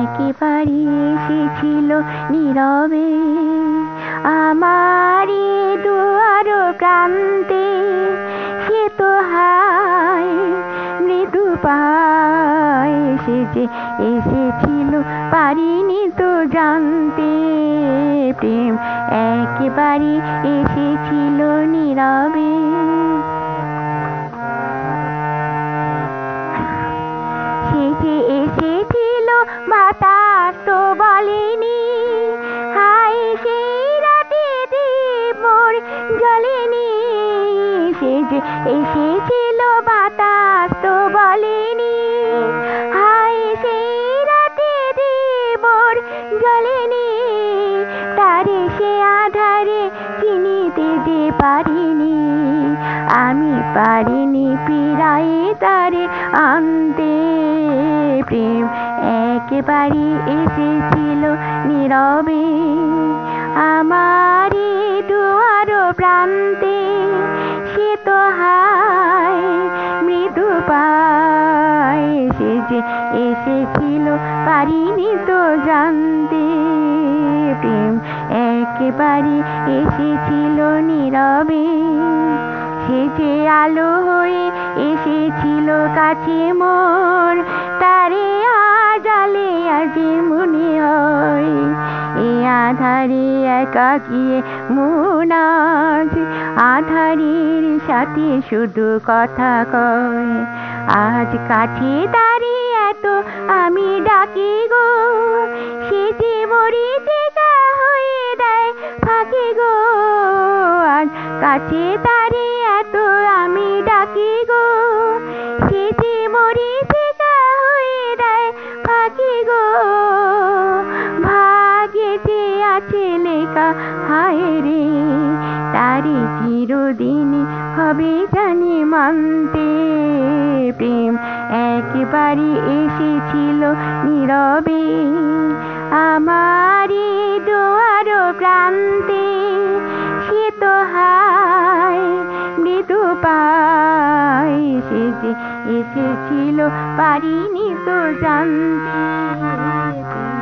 একেবারে এসেছিল নীরবে। আমারই দুয়ার প্রান্তে সে তো হায়, মৃদু পায় যে এসেছিল পারিনি তো জানতে। প্রেম একেবারে এসেছিল নীরবে। বাতাস তো বলেনি। হাই সেই রাতে মোর জ্বলেনি। সে যে এসেছিল বাতাস তো বলেনি। হাই সেই রাতে মোর জ্বলেনি। তারে সে আধারে চিনিতে যে পারিনি। আমি পারিনি পিরাই তারে আনতে। প্রেম একেবারে এসেছিল নীরবে। আমারই দুয়ার প্রান্তে সে তো হায়, মৃদু পায়। এসেছিল পারিনি তো জানতে। প্রেম একেবারে এসেছিল নীরবে। যে আলো হয়ে এসেছিল কাছে মোর তারে আজালে আজ মনে হয়, এ আধারে একাকিয়ে মন আজ। আধারের সাথে শুধু কথা কয়, আজ কাছে দাঁড়িয়ে এত আমি ডাকি গো। সে যে মরিচিকা হয়ে দেয় ফাঁকে গো। আজ কাছে দাঁড়িয়ে এত আমি ডাকি গো। সে যে মরিচিকা হয়ে দেয় ফাঁকে গো। ভাগে যে আছে লেখা, হায় রে, তারে চিরদিন হবে জানি মানতে। প্রেম একবারে এসেছিল নীরবে। আমারই পায় সে যে এসেছিল পারিনি তো জানতে।